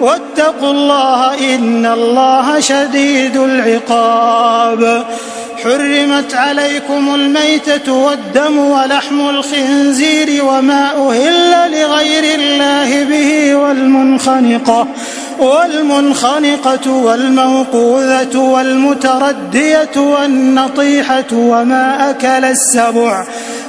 واتقوا الله إن الله شديد العقاب. حرمت عليكم الميتة والدم ولحم الخنزير وما أهل لغير الله به والمنخنقة والمنخنقة والموقوذة والمتردية والنطيحة وما أكل السبع.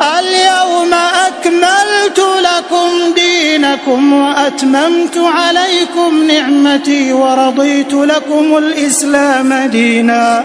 اليوم أكملت لكم دينكم وأتممت عليكم نعمتي ورضيت لكم الإسلام دينا.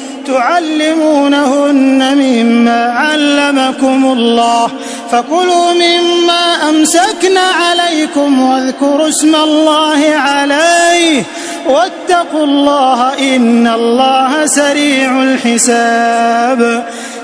تعلمونهن مما علمكم الله فكلوا مما أمسكن عليكم واذكروا اسم الله عليه واتقوا الله إن الله سريع الحساب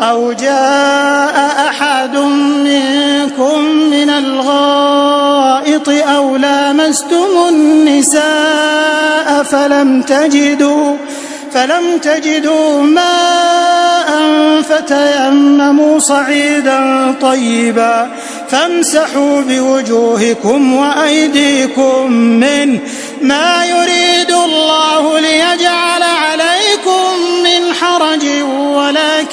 أو جاء أحد منكم من الغائط أو لامستم النساء فلم تجدوا فلم تجدوا ماء فتيمموا صعيدا طيبا. فامسحوا بوجوهكم وأيديكم منه ما يريد الله ليجعل عليكم من حرج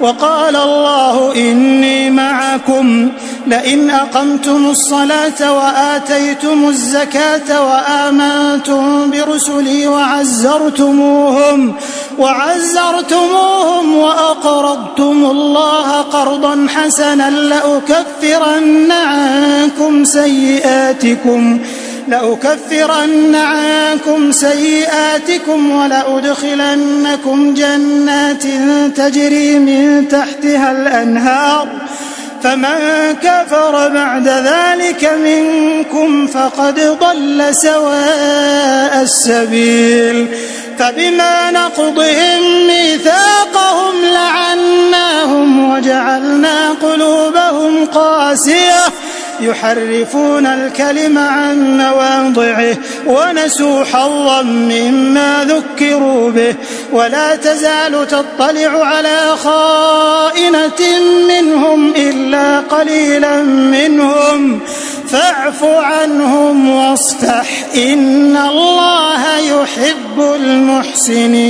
وقال الله إني معكم لئن أقمتم الصلاة وآتيتم الزكاة وآمنتم برسلي وعزرتموهم وعزرتموهم وأقرضتم الله قرضا حسنا لأكفرن عنكم سيئاتكم لأكفرن عنكم سيئاتكم ولأدخلنكم جنات تجري من تحتها الأنهار. فمن كفر بعد ذلك منكم فقد ضل سواء السبيل. فبما نقضهم ميثاقهم لعناهم وجعلنا قلوبهم قاسية. يحرفون الكلم عن مواضعه ونسوا حظا مما ذكروا به. ولا تزال تطلع على خائنة منهم إلا قليلا منهم. فاعف عنهم واصفح. إن الله يحب المحسنين.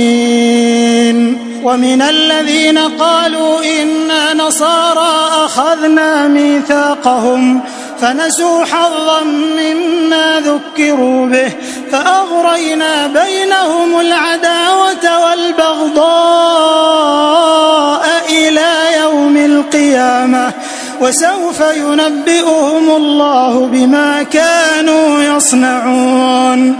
ومن الذين قالوا إنا نصارى أخذنا ميثاقهم. فنسوا حظا مما ذكروا به فأغرينا بينهم العداوة والبغضاء إلى يوم القيامة وسوف ينبئهم الله بما كانوا يصنعون.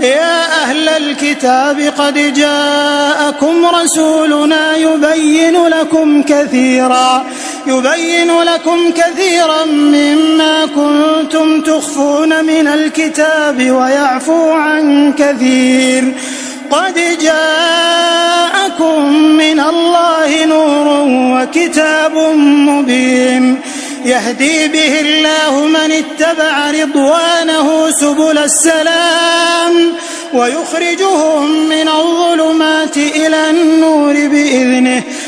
يا أهل الكتاب قد جاءكم رسولنا يبين لكم كثيرا يبين لكم كثيرا مما كنتم تخفون من الكتاب ويعفو عن كثير. قد جاءكم من الله نور وكتاب مبين. يهدي به الله من اتبع رضوانه سبل السلام ويخرجهم من الظلمات إلى النور بإذنه.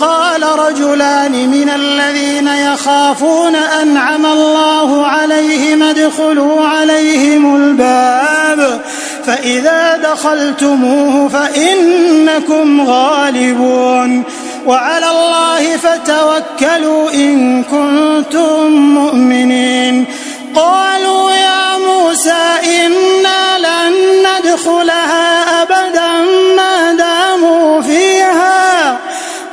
قال رجلان من الذين يخافون أنعم الله عليهم ادخلوا عليهم الباب فإذا دخلتموه فإنكم غالبون. وعلى الله فتوكلوا إن كنتم مؤمنين. قالوا يا موسى إنا لن ندخلها أبدا ما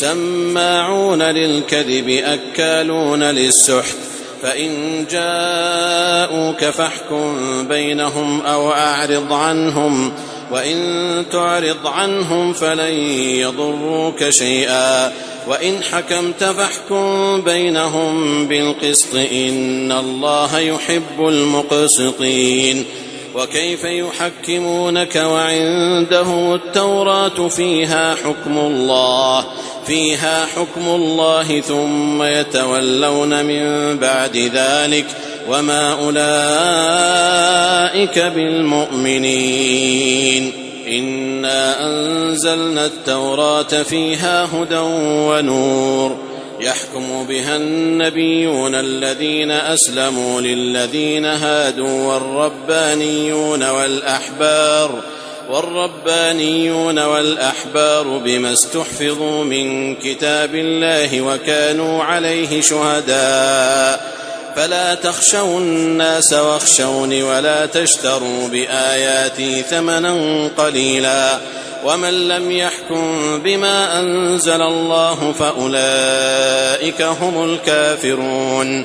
سماعون للكذب أكالون للسحت. فإن جاءوك فاحكم بينهم أو أعرض عنهم وإن تعرض عنهم فلن يضروك شيئا. وإن حكمت فاحكم بينهم بالقسط إن الله يحب المقسطين. وكيف يحكمونك وعندهم التوراة فيها حكم الله؟ فيها حكم الله ثم يتولون من بعد ذلك وما أولئك بالمؤمنين. إنا أنزلنا التوراة فيها هدى ونور. يحكم بها النبيون الذين أسلموا للذين هادوا والربانيون والأحبار. والربانيون والأحبار بما استحفظوا من كتاب الله وكانوا عليه شهداء. فلا تخشوا الناس واخشوني ولا تشتروا بآياتي ثمنا قليلا. ومن لم يحكم بما أنزل الله فأولئك هم الكافرون.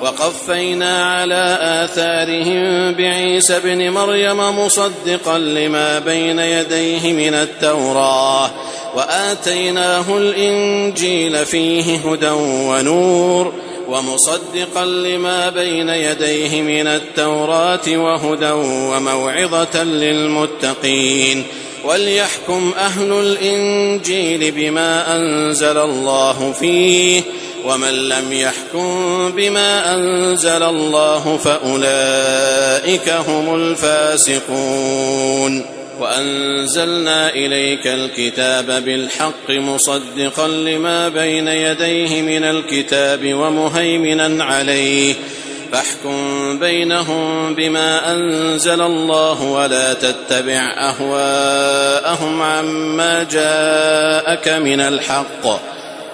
وقفينا على آثارهم بعيسى ابن مريم مصدقا لما بين يديه من التوراة وآتيناه الإنجيل فيه هدى ونور ومصدقا لما بين يديه من التوراة وهدى وموعظة للمتقين. وليحكم أهل الإنجيل بما أنزل الله فيه ومن لم يحكم بما أنزل الله فأولئك هم الفاسقون. وأنزلنا إليك الكتاب بالحق مصدقا لما بين يديه من الكتاب ومهيمنا عليه. فاحكم بينهم بما أنزل الله ولا تتبع أهواءهم عما جاءك من الحق.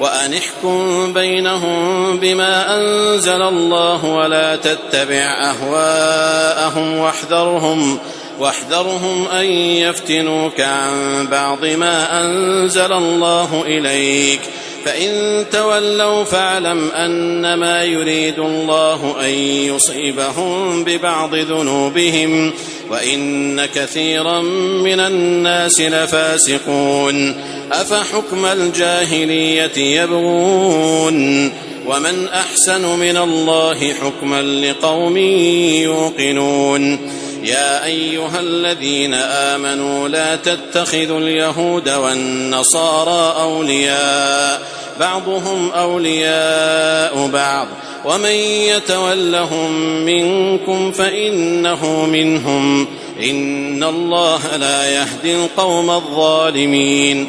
وأن احكم بينهم بما أنزل الله ولا تتبع أهواءهم واحذرهم واحذرهم أن يفتنوك عن بعض ما أنزل الله إليك. فإن تولوا فاعلم أنما يريد الله أن يصيبهم ببعض ذنوبهم وإن كثيرا من الناس لفاسقون. أفحكم الجاهلية يبغون ومن أحسن من الله حكما لقوم يوقنون يا أيها الذين آمنوا لا تتخذوا اليهود والنصارى أولياء بعضهم أولياء بعض ومن يتولهم منكم فإنه منهم إن الله لا يهدي القوم الظالمين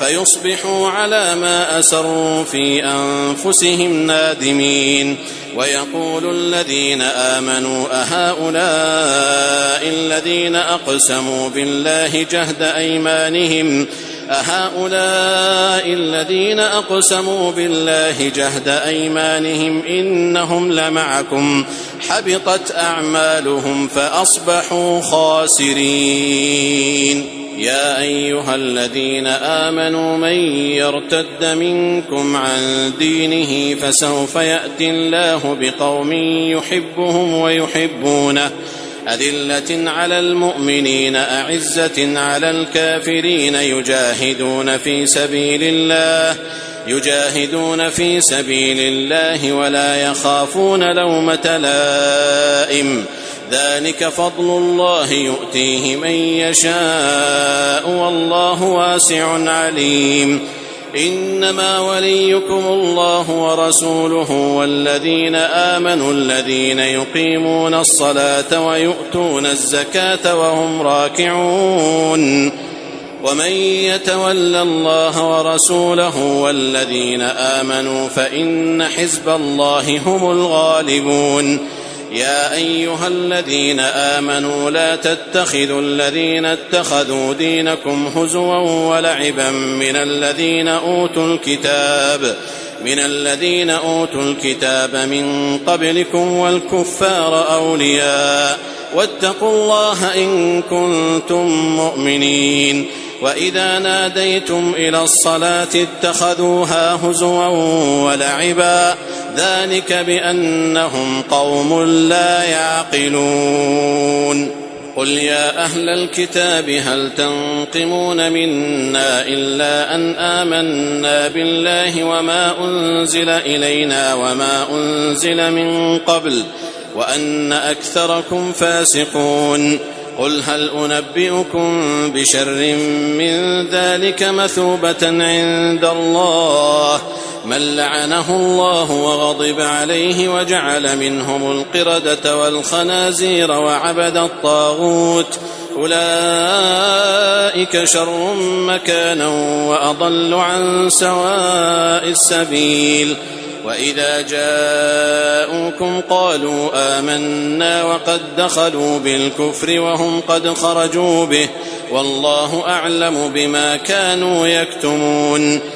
فيصبحوا على ما أسروا في أنفسهم نادمين ويقول الذين آمنوا أهؤلاء الذين أقسموا بالله جهد أيمانهم أهؤلاء الذين أقسموا بالله جهد أيمانهم إنهم لمعكم حبطت أعمالهم فأصبحوا خاسرين يا أيها الذين آمنوا من يرتد منكم عن دينه فسوف يأتي الله بقوم يحبهم ويحبونه. أذلة على المؤمنين أعزة على الكافرين يجاهدون في سبيل الله يجاهدون في سبيل الله ولا يخافون لومة لائم. ذلك فضل الله يؤتيه من يشاء والله واسع عليم. إنما وليكم الله ورسوله والذين آمنوا الذين يقيمون الصلاة ويؤتون الزكاة وهم راكعون. ومن يتول الله ورسوله والذين آمنوا فإن حزب الله هم الغالبون. يا أيها الذين آمنوا لا تتخذوا الذين اتخذوا دينكم هزوا ولعبا من الذين أوتوا الكتاب من الذين أوتوا الكتاب من قبلكم والكفار أولياء. واتقوا الله إن كنتم مؤمنين. وإذا ناديتم إلى الصلاة اتخذوها هزوا ولعبا ذلك بأنهم قوم لا يعقلون. قل يا أهل الكتاب هل تنقمون منا إلا أن آمنا بالله وما أنزل إلينا وما أنزل من قبل وأن أكثركم فاسقون. قل هل أنبئكم بشر من ذلك مثوبة عند الله من لعنه الله وغضب عليه وجعل منهم القردة والخنازير وعبد الطاغوت. أولئك شر مكانا وأضل عن سواء السبيل. وإذا جاءوكم قالوا آمنا وقد دخلوا بالكفر وهم قد خرجوا به. والله أعلم بما كانوا يكتمون.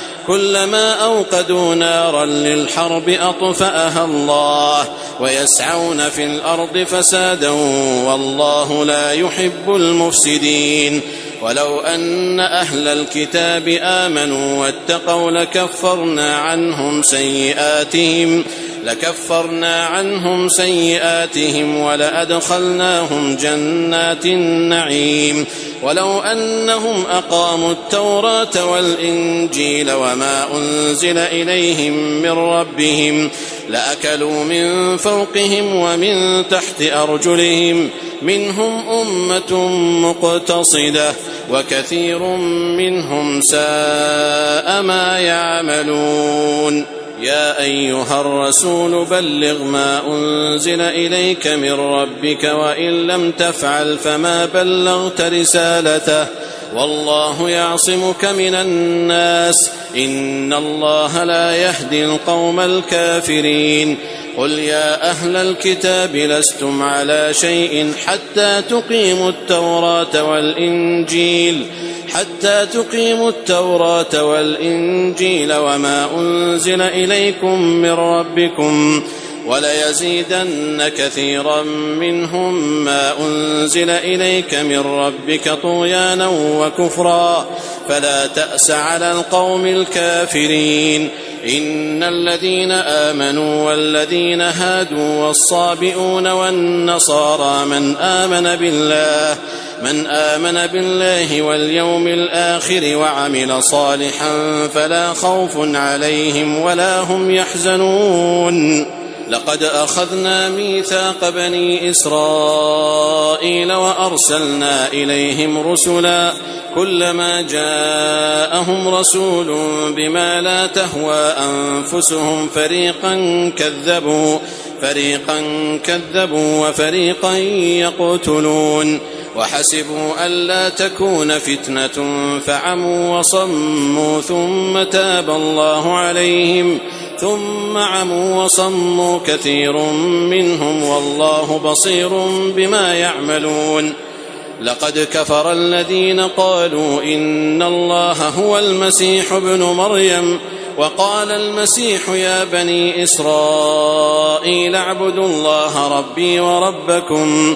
كلما أوقدوا نارا للحرب أطفأها الله ويسعون في الأرض فسادا والله لا يحب المفسدين ولو أن أهل الكتاب آمنوا واتقوا لكفرنا عنهم سيئاتهم لكفرنا عنهم سيئاتهم ولأدخلناهم جنات النعيم. ولو أنهم أقاموا التوراة والإنجيل وما أنزل إليهم من ربهم لأكلوا من فوقهم ومن تحت أرجلهم. منهم أمة مقتصدة وكثير منهم ساء ما يعملون. يا أيها الرسول بلغ ما أنزل إليك من ربك وإن لم تفعل فما بلغت رسالته والله يعصمك من الناس إن الله لا يهدي القوم الكافرين قل يا أهل الكتاب لستم على شيء حتى تقيموا التوراة والإنجيل حتى تقيموا التوراة والإنجيل وما أنزل إليكم من ربكم وليزيدن كثيرا منهم ما أنزل إليك من ربك طغيانا وكفرا فلا تأس على القوم الكافرين إن الذين آمنوا والذين هادوا والصابئون والنصارى من آمن بالله من آمن بالله واليوم الآخر وعمل صالحا فلا خوف عليهم ولا هم يحزنون. لقد أخذنا ميثاق بني إسرائيل وأرسلنا إليهم رسلا كلما جاءهم رسول بما لا تهوى أنفسهم فريقا كذبوا فريقا كذبوا وفريقا يقتلون. وحسبوا ألا تكون فتنة فعموا وصموا ثم تاب الله عليهم ثم عموا وصموا كثير منهم والله بصير بما يعملون لقد كفر الذين قالوا إن الله هو المسيح ابن مريم وقال المسيح يا بني إسرائيل اعبدوا الله ربي وربكم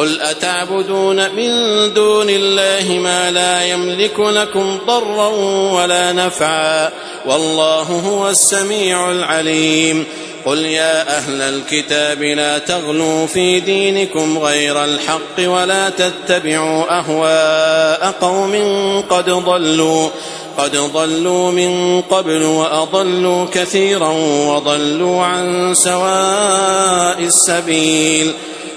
قل أتعبدون من دون الله ما لا يملك لكم ضرا ولا نفعا والله هو السميع العليم قل يا أهل الكتاب لا تغلوا في دينكم غير الحق ولا تتبعوا أهواء قوم قد ضلوا قد ضلوا من قبل وأضلوا كثيرا وضلوا عن سواء السبيل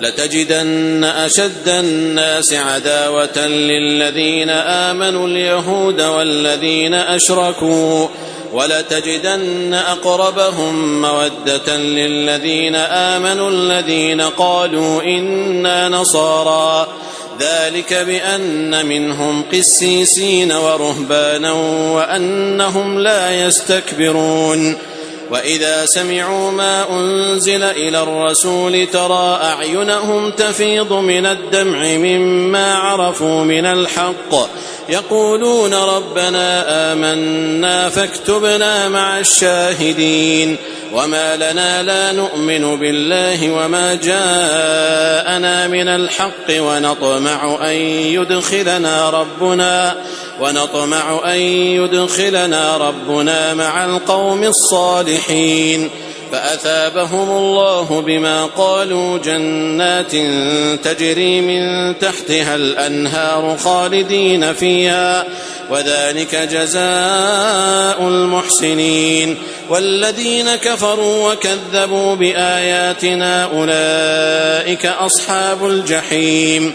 لتجدن أشد الناس عداوة للذين آمنوا اليهود والذين أشركوا ولتجدن أقربهم مودة للذين آمنوا الذين قالوا إنا نصارى. ذلك بأن منهم قسيسين ورهبانا وأنهم لا يستكبرون. وإذا سمعوا ما أنزل إلى الرسول ترى أعينهم تفيض من الدمع مما عرفوا من الحق. يقولون ربنا آمنا فاكتبنا مع الشاهدين. وما لنا لا نؤمن بالله وما جاءنا من الحق ونطمع أن يدخلنا ربنا. ونطمع أن يدخلنا ربنا مع القوم الصالحين. فأثابهم الله بما قالوا جنات تجري من تحتها الأنهار خالدين فيها وذلك جزاء المحسنين. والذين كفروا وكذبوا بآياتنا أولئك أصحاب الجحيم.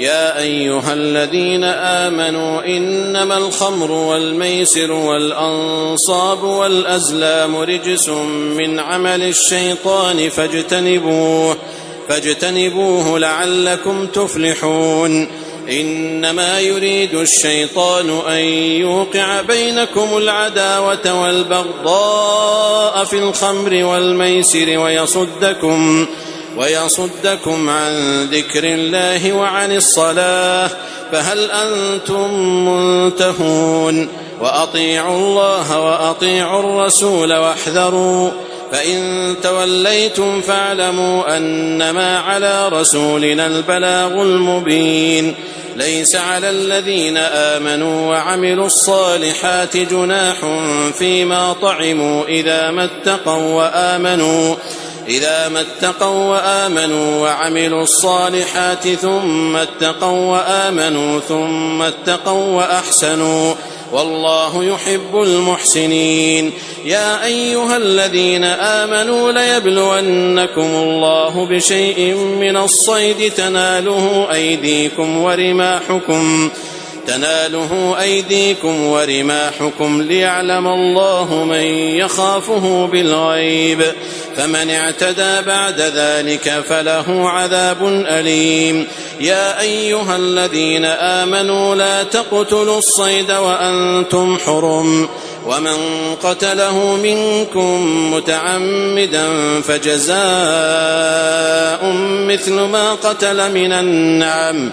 يا أيها الذين آمنوا إنما الخمر والميسر والأنصاب والأزلام رجس من عمل الشيطان فاجتنبوه فاجتنبوه لعلكم تفلحون. إنما يريد الشيطان أن يوقع بينكم العداوة والبغضاء في الخمر والميسر ويصدكم. ويصدكم عن ذكر الله وعن الصلاة فهل أنتم منتهون؟ وأطيعوا الله وأطيعوا الرسول واحذروا فإن توليتم فاعلموا أنما على رسولنا البلاغ المبين. ليس على الذين آمنوا وعملوا الصالحات جناح فيما طعموا إذا ما اتقوا وآمنوا. إذا ما اتقوا وآمنوا وعملوا الصالحات ثم اتقوا وآمنوا ثم اتقوا وأحسنوا والله يحب المحسنين. يا أيها الذين آمنوا ليبلونكم الله بشيء من الصيد تناله أيديكم ورماحكم تناله أيديكم ورماحكم ليعلم الله من يخافه بالغيب. فمن اعتدى بعد ذلك فله عذاب أليم. يا أيها الذين آمنوا لا تقتلوا الصيد وأنتم حرم. ومن قتله منكم متعمدا فجزاء مثل ما قتل من النعم.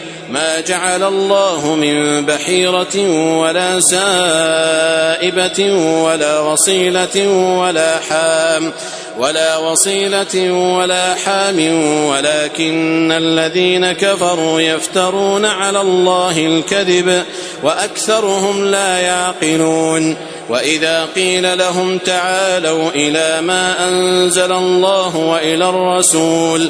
ما جعل الله من بحيرة ولا سائبة ولا وصيلة ولا حام ولا وصيلة ولا حام ولكن الذين كفروا يفترون على الله الكذب وأكثرهم لا يعقلون. وإذا قيل لهم تعالوا إلى ما أنزل الله وإلى الرسول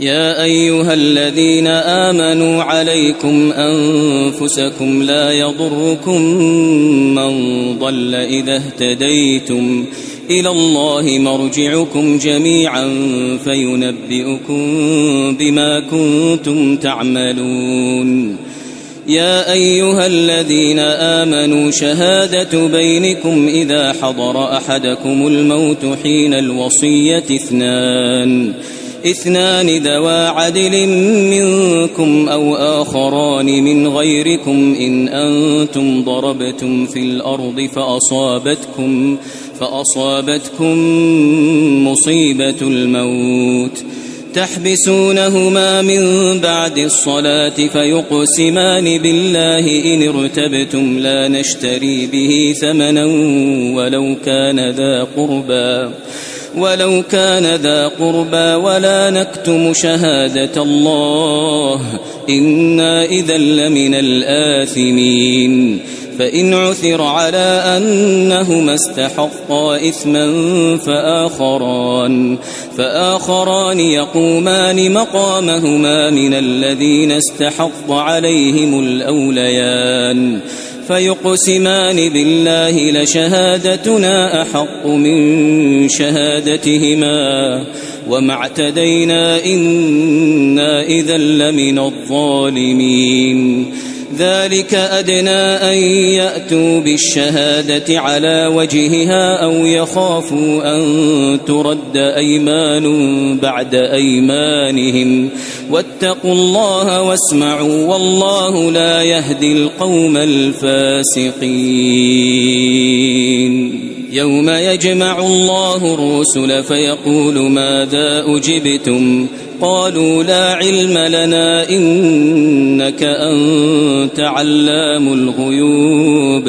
يا أيها الذين آمنوا عليكم أنفسكم لا يضركم من ضل إذا اهتديتم إلى الله مرجعكم جميعا فينبئكم بما كنتم تعملون. يا أيها الذين آمنوا شهادة بينكم إذا حضر أحدكم الموت حين الوصية اثنان. اثنان ذوا عدل منكم أو آخران من غيركم إن أنتم ضربتم في الأرض فأصابتكم فأصابتكم مصيبة الموت تحبسونهما من بعد الصلاة فيقسمان بالله إن ارتبتم لا نشتري به ثمنا ولو كان ذا قربى ولو كان ذا قربى ولا نكتم شهادة الله إنا إذا لمن الآثمين. فإن عثر على أنهما استحقا إثما فآخران فآخران يقومان مقامهما من الذين استحق عليهم الأوليان. فيقسمان بالله لشهادتنا أحق من شهادتهما وما اعتدينا إنا إذا لمن الظالمين ذلك أدنى أن يأتوا بالشهادة على وجهها أو يخافوا أن ترد أيمان بعد أيمانهم. واتقوا الله واسمعوا والله لا يهدي القوم الفاسقين. يوم يجمع الله الرسل فيقول ماذا أجبتم؟ قالوا لا علم لنا إنك أنت علام الغيوب.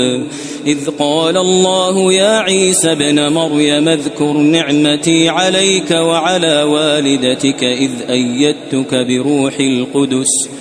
إذ قال الله يا عيسى ابن مريم اذكر نعمتي عليك وعلى والدتك إذ أيدتك بروح القدس.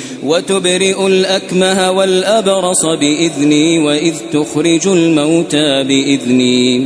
وتبرئ الأكمه والأبرص بإذني وإذ تخرج الموتى بإذني.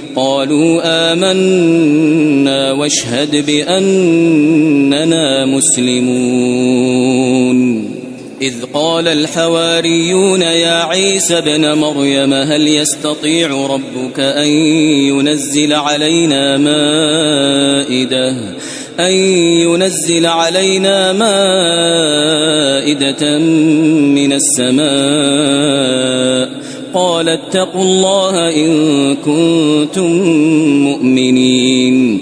قالوا آمنا واشهد بأننا مسلمون. إذ قال الحواريون يا عيسى بن مريم هل يستطيع ربك أن ينزل علينا مائدة؟ أن ينزل علينا مائدة من السماء؟ قال اتقوا الله إن كنتم مؤمنين.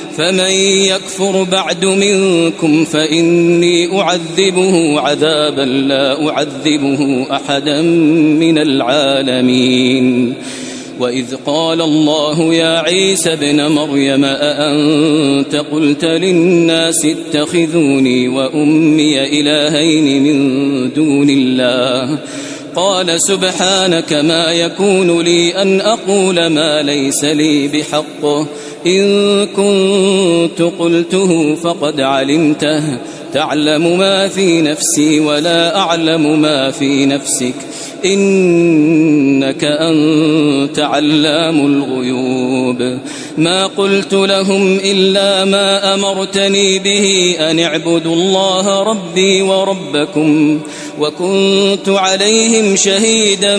فمن يكفر بعد منكم فإني أعذبه عذابا لا أعذبه أحدا من العالمين. وإذ قال الله يا عيسى ابن مريم أأنت قلت للناس اتخذوني وأمي إلهين من دون الله؟ قال سبحانك ما يكون لي أن أقول ما ليس لي بحقه إن كنت قلته فقد علمته. تعلم ما في نفسي ولا أعلم ما في نفسك. إنك أنت علام الغيوب. ما قلت لهم إلا ما أمرتني به أن اعبدوا الله ربي وربكم. وكنت عليهم شهيدا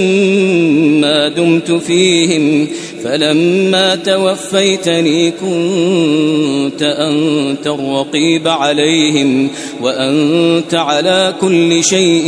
ما دمت فيهم فلما توفيتني كنت أنت الرقيب عليهم وأنت على كل شيء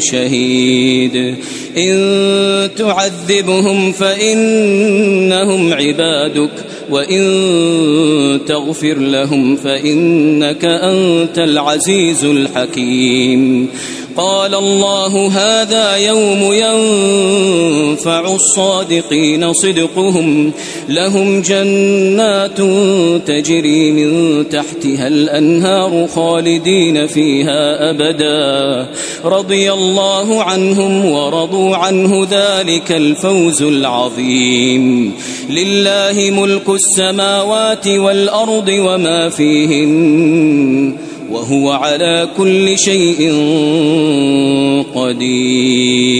شهيد. إن تعذبهم فإنهم عبادك وإن تغفر لهم فإنك أنت العزيز الحكيم. قال الله هذا يوم ينفع الصادقين صدقهم. لهم جنات تجري من تحتها الأنهار خالدين فيها أبدا. رضي الله عنهم ورضوا عنه ذلك الفوز العظيم. لله ملك السماوات والأرض وما فيهن وهو على كل شيء قدير.